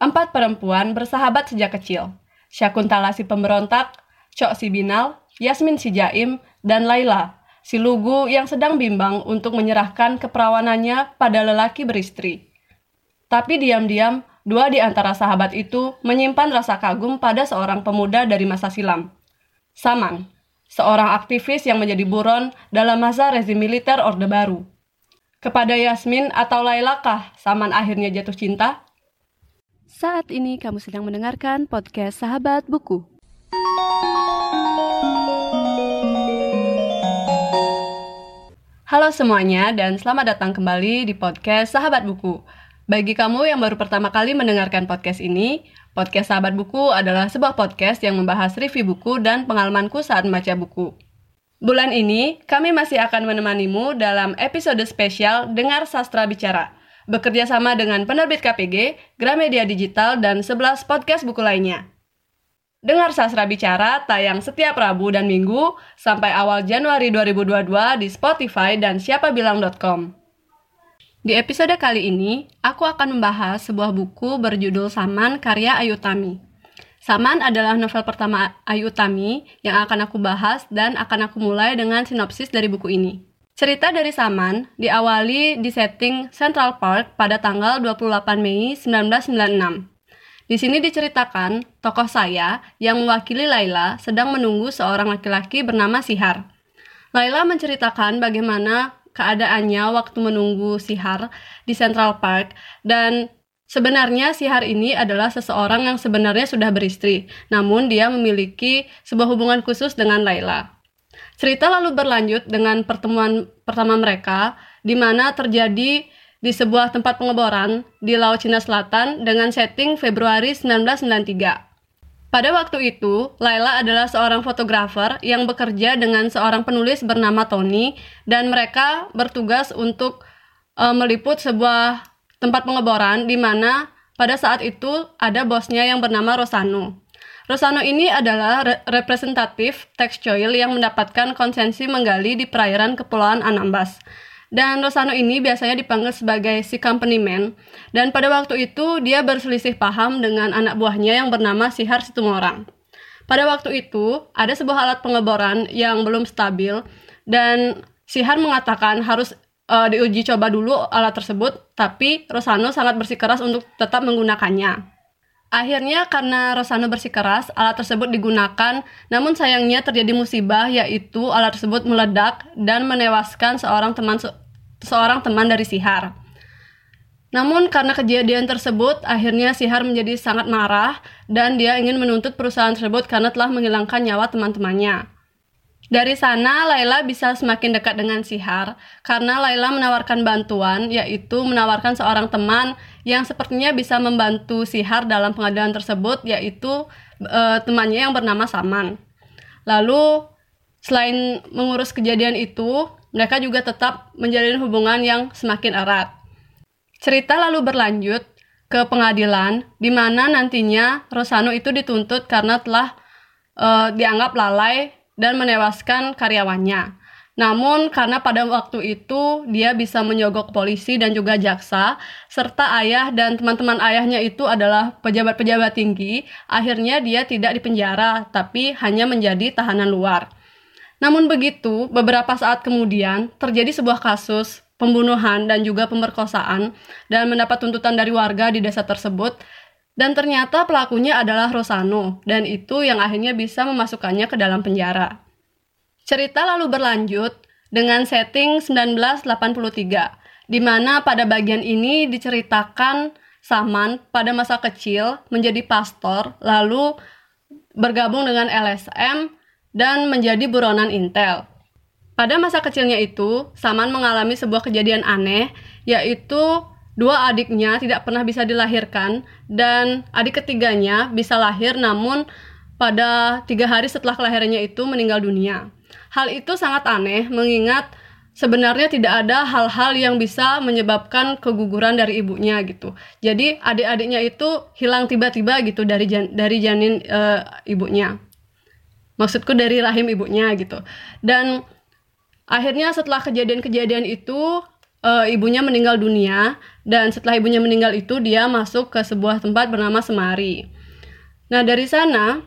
Empat perempuan bersahabat sejak kecil. Syakuntala si pemberontak, Cok si Binal, Yasmin si Jaim, dan Laila, si lugu yang sedang bimbang untuk menyerahkan keperawanannya pada lelaki beristri. Tapi diam-diam, dua di antara sahabat itu menyimpan rasa kagum pada seorang pemuda dari masa silam. Saman, seorang aktivis yang menjadi buron dalam masa rezim militer Orde Baru. Kepada Yasmin atau Laila kah Saman akhirnya jatuh cinta? Saat ini kamu sedang mendengarkan podcast Sahabat Buku. Halo semuanya dan selamat datang kembali di podcast Sahabat Buku. Bagi kamu yang baru pertama kali mendengarkan podcast ini, podcast Sahabat Buku adalah sebuah podcast yang membahas review buku dan pengalamanku saat membaca buku. Bulan ini, kami masih akan menemanimu dalam episode spesial Dengar Sastra Bicara, bekerja sama dengan penerbit KPG, Gramedia Digital, dan 11 podcast buku lainnya. Dengar Sastra Bicara tayang setiap Rabu dan Minggu sampai awal Januari 2022 di Spotify dan siapabilang.com. Di episode kali ini, aku akan membahas sebuah buku berjudul Saman karya Ayu Tami. Saman adalah novel pertama Ayu Tami yang akan aku bahas dan akan aku mulai dengan sinopsis dari buku ini. Cerita dari Saman diawali di setting Central Park pada tanggal 28 Mei 1996. Di sini diceritakan tokoh saya yang mewakili Laila sedang menunggu seorang laki-laki bernama Sihar. Laila menceritakan bagaimana keadaannya waktu menunggu Sihar di Central Park dan sebenarnya Sihar ini adalah seseorang yang sebenarnya sudah beristri, namun dia memiliki sebuah hubungan khusus dengan Laila. Cerita lalu berlanjut dengan pertemuan pertama mereka di mana terjadi di sebuah tempat pengeboran di Laut Cina Selatan dengan setting Februari 1993. Pada waktu itu, Laila adalah seorang fotografer yang bekerja dengan seorang penulis bernama Tony dan mereka bertugas untuk uh, meliput sebuah tempat pengeboran di mana pada saat itu ada bosnya yang bernama Rosano. Rosano ini adalah re representatif tekstual yang mendapatkan konsensi menggali di perairan Kepulauan Anambas. Dan Rosano ini biasanya dipanggil sebagai si company man. Dan pada waktu itu dia berselisih paham dengan anak buahnya yang bernama Sihar Situmorang. Pada waktu itu ada sebuah alat pengeboran yang belum stabil dan Sihar mengatakan harus uh, diuji coba dulu alat tersebut, tapi Rosano sangat bersikeras untuk tetap menggunakannya. Akhirnya karena Rosano bersikeras, alat tersebut digunakan, namun sayangnya terjadi musibah yaitu alat tersebut meledak dan menewaskan seorang teman seorang teman dari Sihar. Namun karena kejadian tersebut, akhirnya Sihar menjadi sangat marah dan dia ingin menuntut perusahaan tersebut karena telah menghilangkan nyawa teman-temannya. Dari sana, Laila bisa semakin dekat dengan Sihar karena Laila menawarkan bantuan, yaitu menawarkan seorang teman yang sepertinya bisa membantu Sihar dalam pengadilan tersebut, yaitu e, temannya yang bernama Saman. Lalu, selain mengurus kejadian itu, mereka juga tetap menjalin hubungan yang semakin erat. Cerita lalu berlanjut ke pengadilan, di mana nantinya Rosano itu dituntut karena telah uh, dianggap lalai dan menewaskan karyawannya. Namun karena pada waktu itu dia bisa menyogok polisi dan juga jaksa, serta ayah dan teman-teman ayahnya itu adalah pejabat-pejabat tinggi, akhirnya dia tidak dipenjara, tapi hanya menjadi tahanan luar. Namun begitu, beberapa saat kemudian terjadi sebuah kasus pembunuhan dan juga pemerkosaan dan mendapat tuntutan dari warga di desa tersebut dan ternyata pelakunya adalah Rosano dan itu yang akhirnya bisa memasukkannya ke dalam penjara. Cerita lalu berlanjut dengan setting 1983 di mana pada bagian ini diceritakan Saman pada masa kecil menjadi pastor lalu bergabung dengan LSM dan menjadi buronan Intel. Pada masa kecilnya itu, Saman mengalami sebuah kejadian aneh, yaitu dua adiknya tidak pernah bisa dilahirkan dan adik ketiganya bisa lahir namun pada tiga hari setelah kelahirannya itu meninggal dunia. Hal itu sangat aneh mengingat sebenarnya tidak ada hal-hal yang bisa menyebabkan keguguran dari ibunya gitu. Jadi adik-adiknya itu hilang tiba-tiba gitu dari jan dari janin e, ibunya maksudku dari rahim ibunya gitu dan akhirnya setelah kejadian-kejadian itu e, ibunya meninggal dunia Dan setelah ibunya meninggal itu dia masuk ke sebuah tempat bernama Semari. Nah, dari sana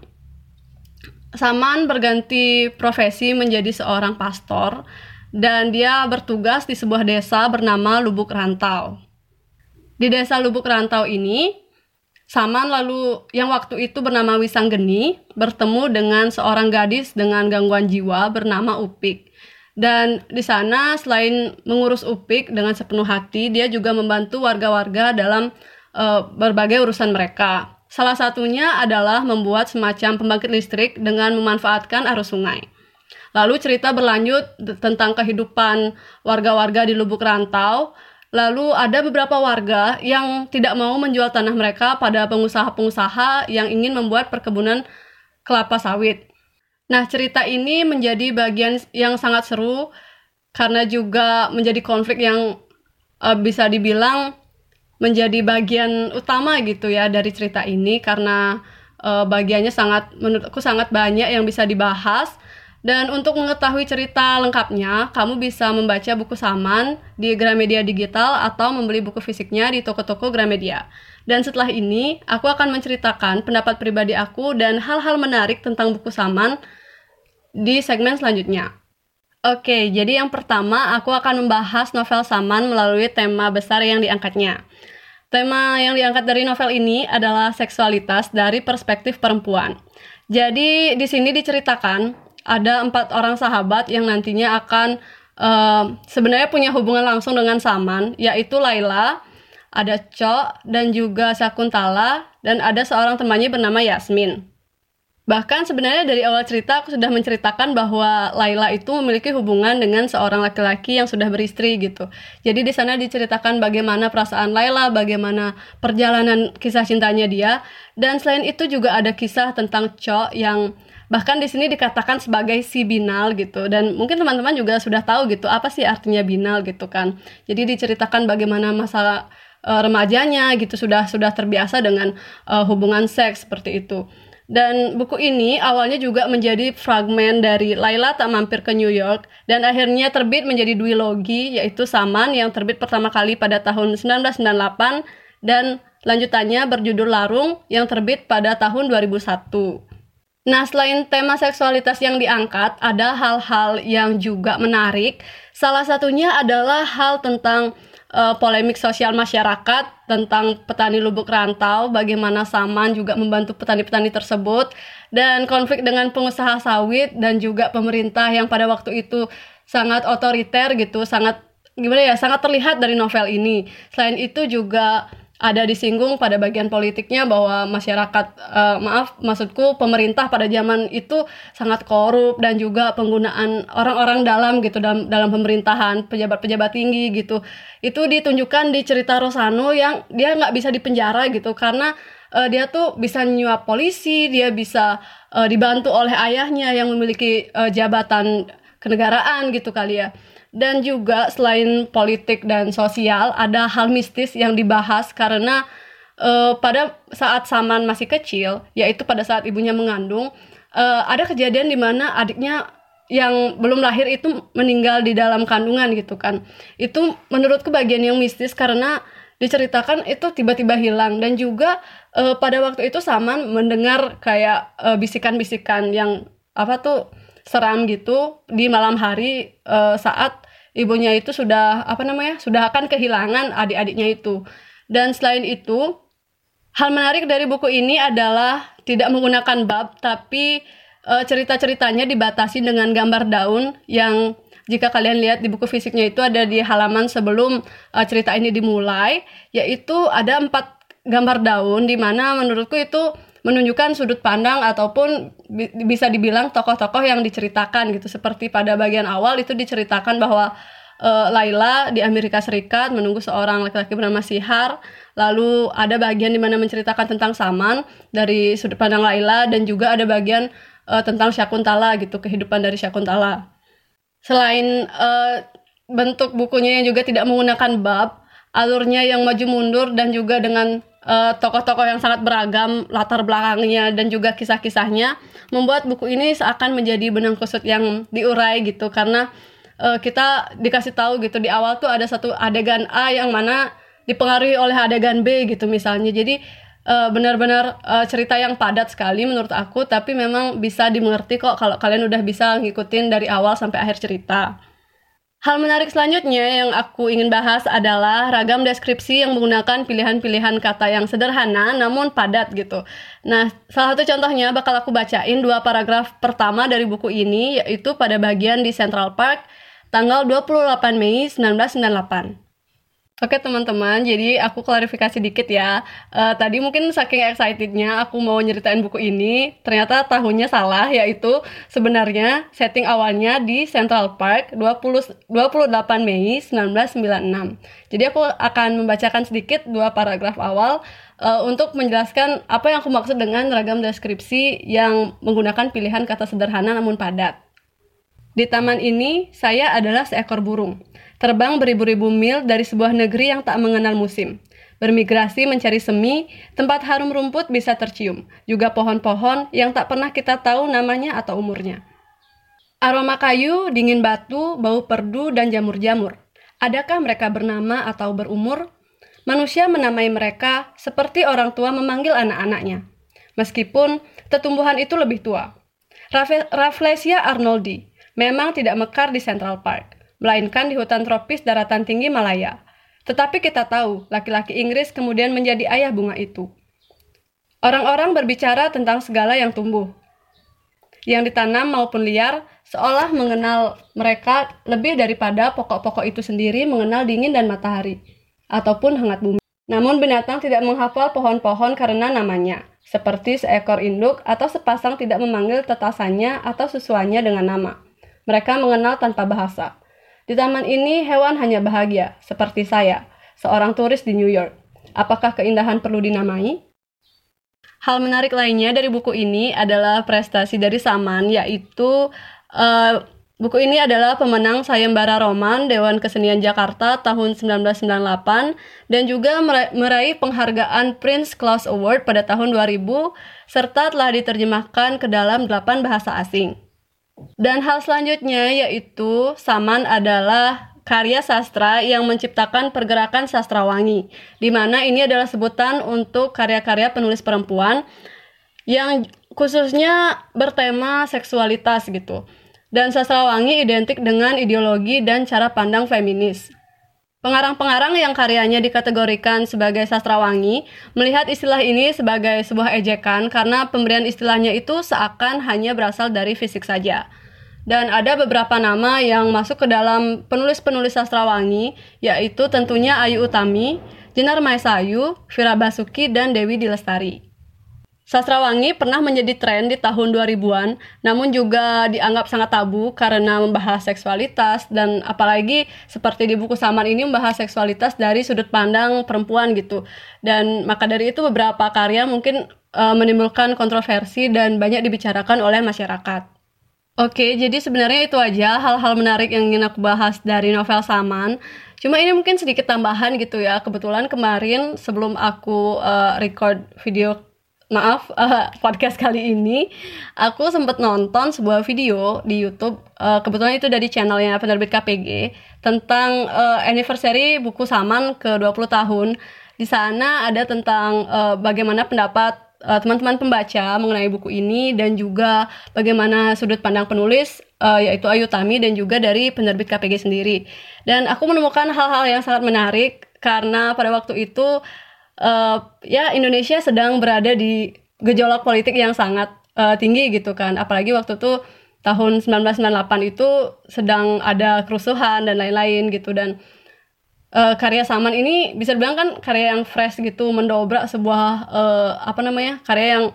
Saman berganti profesi menjadi seorang pastor dan dia bertugas di sebuah desa bernama Lubuk Rantau. Di desa Lubuk Rantau ini, Saman lalu yang waktu itu bernama Wisanggeni bertemu dengan seorang gadis dengan gangguan jiwa bernama Upik. Dan di sana selain mengurus Upik dengan sepenuh hati, dia juga membantu warga-warga dalam uh, berbagai urusan mereka. Salah satunya adalah membuat semacam pembangkit listrik dengan memanfaatkan arus sungai. Lalu cerita berlanjut tentang kehidupan warga-warga di Lubuk Rantau. Lalu ada beberapa warga yang tidak mau menjual tanah mereka pada pengusaha-pengusaha yang ingin membuat perkebunan kelapa sawit. Nah, cerita ini menjadi bagian yang sangat seru karena juga menjadi konflik yang uh, bisa dibilang menjadi bagian utama gitu ya dari cerita ini karena uh, bagiannya sangat menurutku sangat banyak yang bisa dibahas dan untuk mengetahui cerita lengkapnya, kamu bisa membaca buku Saman di Gramedia Digital atau membeli buku fisiknya di toko-toko Gramedia. Dan setelah ini, aku akan menceritakan pendapat pribadi aku dan hal-hal menarik tentang buku Saman di segmen selanjutnya. Oke, jadi yang pertama aku akan membahas novel Saman melalui tema besar yang diangkatnya. Tema yang diangkat dari novel ini adalah seksualitas dari perspektif perempuan. Jadi di sini diceritakan ada empat orang sahabat yang nantinya akan uh, sebenarnya punya hubungan langsung dengan Saman, yaitu Laila, ada Cho, dan juga Sakuntala, dan ada seorang temannya bernama Yasmin. Bahkan sebenarnya dari awal cerita aku sudah menceritakan bahwa Laila itu memiliki hubungan dengan seorang laki-laki yang sudah beristri gitu. Jadi di sana diceritakan bagaimana perasaan Laila, bagaimana perjalanan kisah cintanya dia, dan selain itu juga ada kisah tentang Cho yang bahkan di sini dikatakan sebagai si binal gitu. Dan mungkin teman-teman juga sudah tahu gitu apa sih artinya binal gitu kan. Jadi diceritakan bagaimana masalah uh, remajanya gitu sudah sudah terbiasa dengan uh, hubungan seks seperti itu. Dan buku ini awalnya juga menjadi fragmen dari Laila tak mampir ke New York dan akhirnya terbit menjadi duologi yaitu Saman yang terbit pertama kali pada tahun 1998 dan lanjutannya berjudul Larung yang terbit pada tahun 2001. Nah, selain tema seksualitas yang diangkat, ada hal-hal yang juga menarik. Salah satunya adalah hal tentang uh, polemik sosial masyarakat tentang petani lubuk rantau, bagaimana Saman juga membantu petani-petani tersebut, dan konflik dengan pengusaha sawit dan juga pemerintah yang pada waktu itu sangat otoriter gitu, sangat gimana ya, sangat terlihat dari novel ini. Selain itu juga ada disinggung pada bagian politiknya bahwa masyarakat uh, maaf maksudku pemerintah pada zaman itu sangat korup dan juga penggunaan orang-orang dalam gitu dalam dalam pemerintahan pejabat-pejabat tinggi gitu. Itu ditunjukkan di cerita Rosano yang dia nggak bisa dipenjara gitu karena uh, dia tuh bisa nyuap polisi dia bisa uh, dibantu oleh ayahnya yang memiliki uh, jabatan kenegaraan gitu kali ya dan juga selain politik dan sosial ada hal mistis yang dibahas karena uh, pada saat Saman masih kecil yaitu pada saat ibunya mengandung uh, ada kejadian di mana adiknya yang belum lahir itu meninggal di dalam kandungan gitu kan. Itu menurutku bagian yang mistis karena diceritakan itu tiba-tiba hilang. Dan juga uh, pada waktu itu Saman mendengar kayak bisikan-bisikan uh, yang apa tuh seram gitu di malam hari uh, saat ibunya itu sudah apa namanya sudah akan kehilangan adik-adiknya itu. Dan selain itu hal menarik dari buku ini adalah tidak menggunakan bab tapi e, cerita-ceritanya dibatasi dengan gambar daun yang jika kalian lihat di buku fisiknya itu ada di halaman sebelum e, cerita ini dimulai yaitu ada empat gambar daun di mana menurutku itu menunjukkan sudut pandang ataupun bi bisa dibilang tokoh-tokoh yang diceritakan gitu. Seperti pada bagian awal itu diceritakan bahwa uh, Laila di Amerika Serikat menunggu seorang laki-laki bernama Sihar. Lalu ada bagian di mana menceritakan tentang Saman dari sudut pandang Laila dan juga ada bagian uh, tentang Syakuntala gitu kehidupan dari Syakuntala. Selain uh, bentuk bukunya yang juga tidak menggunakan bab alurnya yang maju mundur dan juga dengan eh, tokoh-tokoh yang sangat beragam latar belakangnya dan juga kisah-kisahnya membuat buku ini seakan menjadi benang kusut yang diurai gitu. Karena uh, kita dikasih tahu gitu di awal tuh ada satu adegan A yang mana dipengaruhi oleh adegan B gitu misalnya. Jadi uh, benar-benar uh, cerita yang padat sekali menurut aku tapi memang bisa dimengerti kok kalau kalian udah bisa ngikutin dari awal sampai akhir cerita Hal menarik selanjutnya yang aku ingin bahas adalah ragam deskripsi yang menggunakan pilihan-pilihan kata yang sederhana namun padat gitu. Nah, salah satu contohnya bakal aku bacain dua paragraf pertama dari buku ini yaitu pada bagian di Central Park tanggal 28 Mei 1998. Oke teman-teman, jadi aku klarifikasi dikit ya. Uh, tadi mungkin saking excitednya aku mau nyeritain buku ini, ternyata tahunnya salah, yaitu sebenarnya setting awalnya di Central Park 20, 28 Mei 1996. Jadi aku akan membacakan sedikit dua paragraf awal uh, untuk menjelaskan apa yang aku maksud dengan ragam deskripsi yang menggunakan pilihan kata sederhana namun padat. Di taman ini, saya adalah seekor burung terbang beribu-ribu mil dari sebuah negeri yang tak mengenal musim. Bermigrasi mencari semi, tempat harum rumput bisa tercium, juga pohon-pohon yang tak pernah kita tahu namanya atau umurnya. Aroma kayu, dingin batu, bau perdu, dan jamur-jamur. Adakah mereka bernama atau berumur? Manusia menamai mereka seperti orang tua memanggil anak-anaknya. Meskipun tetumbuhan itu lebih tua. Rafflesia arnoldi memang tidak mekar di Central Park melainkan di hutan tropis daratan tinggi Malaya. Tetapi kita tahu, laki-laki Inggris kemudian menjadi ayah bunga itu. Orang-orang berbicara tentang segala yang tumbuh, yang ditanam maupun liar, seolah mengenal mereka lebih daripada pokok-pokok itu sendiri mengenal dingin dan matahari, ataupun hangat bumi. Namun binatang tidak menghafal pohon-pohon karena namanya, seperti seekor induk atau sepasang tidak memanggil tetasannya atau sesuanya dengan nama. Mereka mengenal tanpa bahasa. Di taman ini hewan hanya bahagia, seperti saya, seorang turis di New York. Apakah keindahan perlu dinamai? Hal menarik lainnya dari buku ini adalah prestasi dari Saman, yaitu uh, buku ini adalah pemenang sayembara roman Dewan Kesenian Jakarta tahun 1998 dan juga meraih penghargaan Prince Claus Award pada tahun 2000 serta telah diterjemahkan ke dalam 8 bahasa asing. Dan hal selanjutnya yaitu Saman adalah karya sastra yang menciptakan pergerakan sastrawangi, di mana ini adalah sebutan untuk karya-karya penulis perempuan yang khususnya bertema seksualitas gitu. Dan sastrawangi identik dengan ideologi dan cara pandang feminis. Pengarang-pengarang yang karyanya dikategorikan sebagai sastrawangi melihat istilah ini sebagai sebuah ejekan karena pemberian istilahnya itu seakan hanya berasal dari fisik saja. Dan ada beberapa nama yang masuk ke dalam penulis-penulis sastrawangi, yaitu tentunya Ayu Utami, Jenar Maesayu, Vira Basuki, dan Dewi Dilestari. Sastrawangi pernah menjadi tren di tahun 2000-an, namun juga dianggap sangat tabu karena membahas seksualitas dan apalagi seperti di buku Saman ini membahas seksualitas dari sudut pandang perempuan gitu. Dan maka dari itu beberapa karya mungkin uh, menimbulkan kontroversi dan banyak dibicarakan oleh masyarakat. Oke, jadi sebenarnya itu aja hal-hal menarik yang ingin aku bahas dari novel Saman. Cuma ini mungkin sedikit tambahan gitu ya. Kebetulan kemarin sebelum aku uh, record video maaf uh, podcast kali ini aku sempat nonton sebuah video di YouTube uh, kebetulan itu dari channelnya penerbit KPG tentang uh, anniversary buku Saman ke 20 tahun. Di sana ada tentang uh, bagaimana pendapat teman-teman uh, pembaca mengenai buku ini dan juga bagaimana sudut pandang penulis uh, yaitu Ayu Tami dan juga dari penerbit KPG sendiri. Dan aku menemukan hal-hal yang sangat menarik karena pada waktu itu uh, ya Indonesia sedang berada di gejolak politik yang sangat uh, tinggi gitu kan. Apalagi waktu itu tahun 1998 itu sedang ada kerusuhan dan lain-lain gitu. Dan uh, karya Saman ini bisa dibilang kan karya yang fresh gitu mendobrak sebuah uh, apa namanya karya yang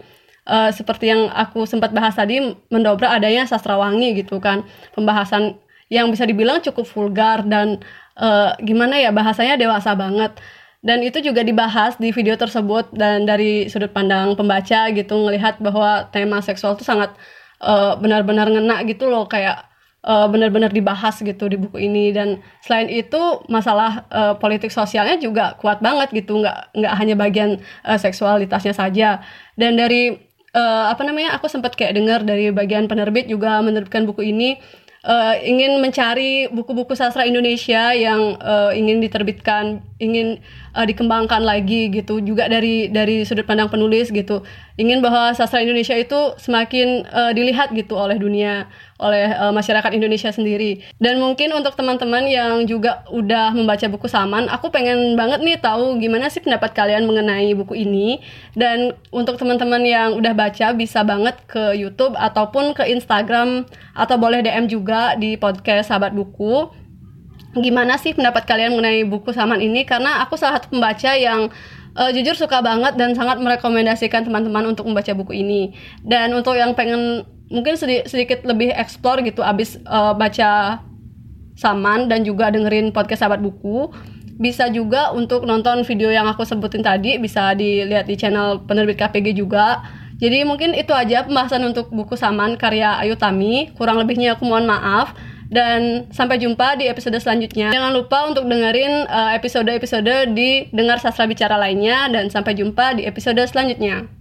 uh, seperti yang aku sempat bahas tadi mendobrak adanya sastrawangi gitu kan. Pembahasan yang bisa dibilang cukup vulgar dan uh, gimana ya bahasanya dewasa banget dan itu juga dibahas di video tersebut dan dari sudut pandang pembaca gitu ngelihat bahwa tema seksual itu sangat uh, benar-benar ngena gitu loh kayak uh, benar-benar dibahas gitu di buku ini. Dan selain itu masalah uh, politik sosialnya juga kuat banget gitu nggak nggak hanya bagian uh, seksualitasnya saja. Dan dari uh, apa namanya aku sempat kayak dengar dari bagian penerbit juga menerbitkan buku ini uh, ingin mencari buku-buku sastra Indonesia yang uh, ingin diterbitkan, ingin uh, dikembangkan lagi gitu, juga dari dari sudut pandang penulis gitu, ingin bahwa sastra Indonesia itu semakin uh, dilihat gitu oleh dunia, oleh uh, masyarakat Indonesia sendiri. Dan mungkin untuk teman-teman yang juga udah membaca buku Saman, aku pengen banget nih tahu gimana sih pendapat kalian mengenai buku ini. Dan untuk teman-teman yang udah baca bisa banget ke YouTube ataupun ke Instagram atau boleh DM juga di podcast Sahabat Buku. Gimana sih pendapat kalian mengenai buku Saman ini? Karena aku salah satu pembaca yang uh, jujur suka banget dan sangat merekomendasikan teman-teman untuk membaca buku ini. Dan untuk yang pengen mungkin sedikit lebih explore gitu abis uh, baca Saman dan juga dengerin podcast sahabat buku bisa juga untuk nonton video yang aku sebutin tadi bisa dilihat di channel penerbit KPG juga. Jadi mungkin itu aja pembahasan untuk buku Saman karya Ayu Tami. Kurang lebihnya aku mohon maaf dan sampai jumpa di episode selanjutnya. Jangan lupa untuk dengerin eh, episode-episode di Dengar Sastra Bicara lainnya. Dan sampai jumpa di episode selanjutnya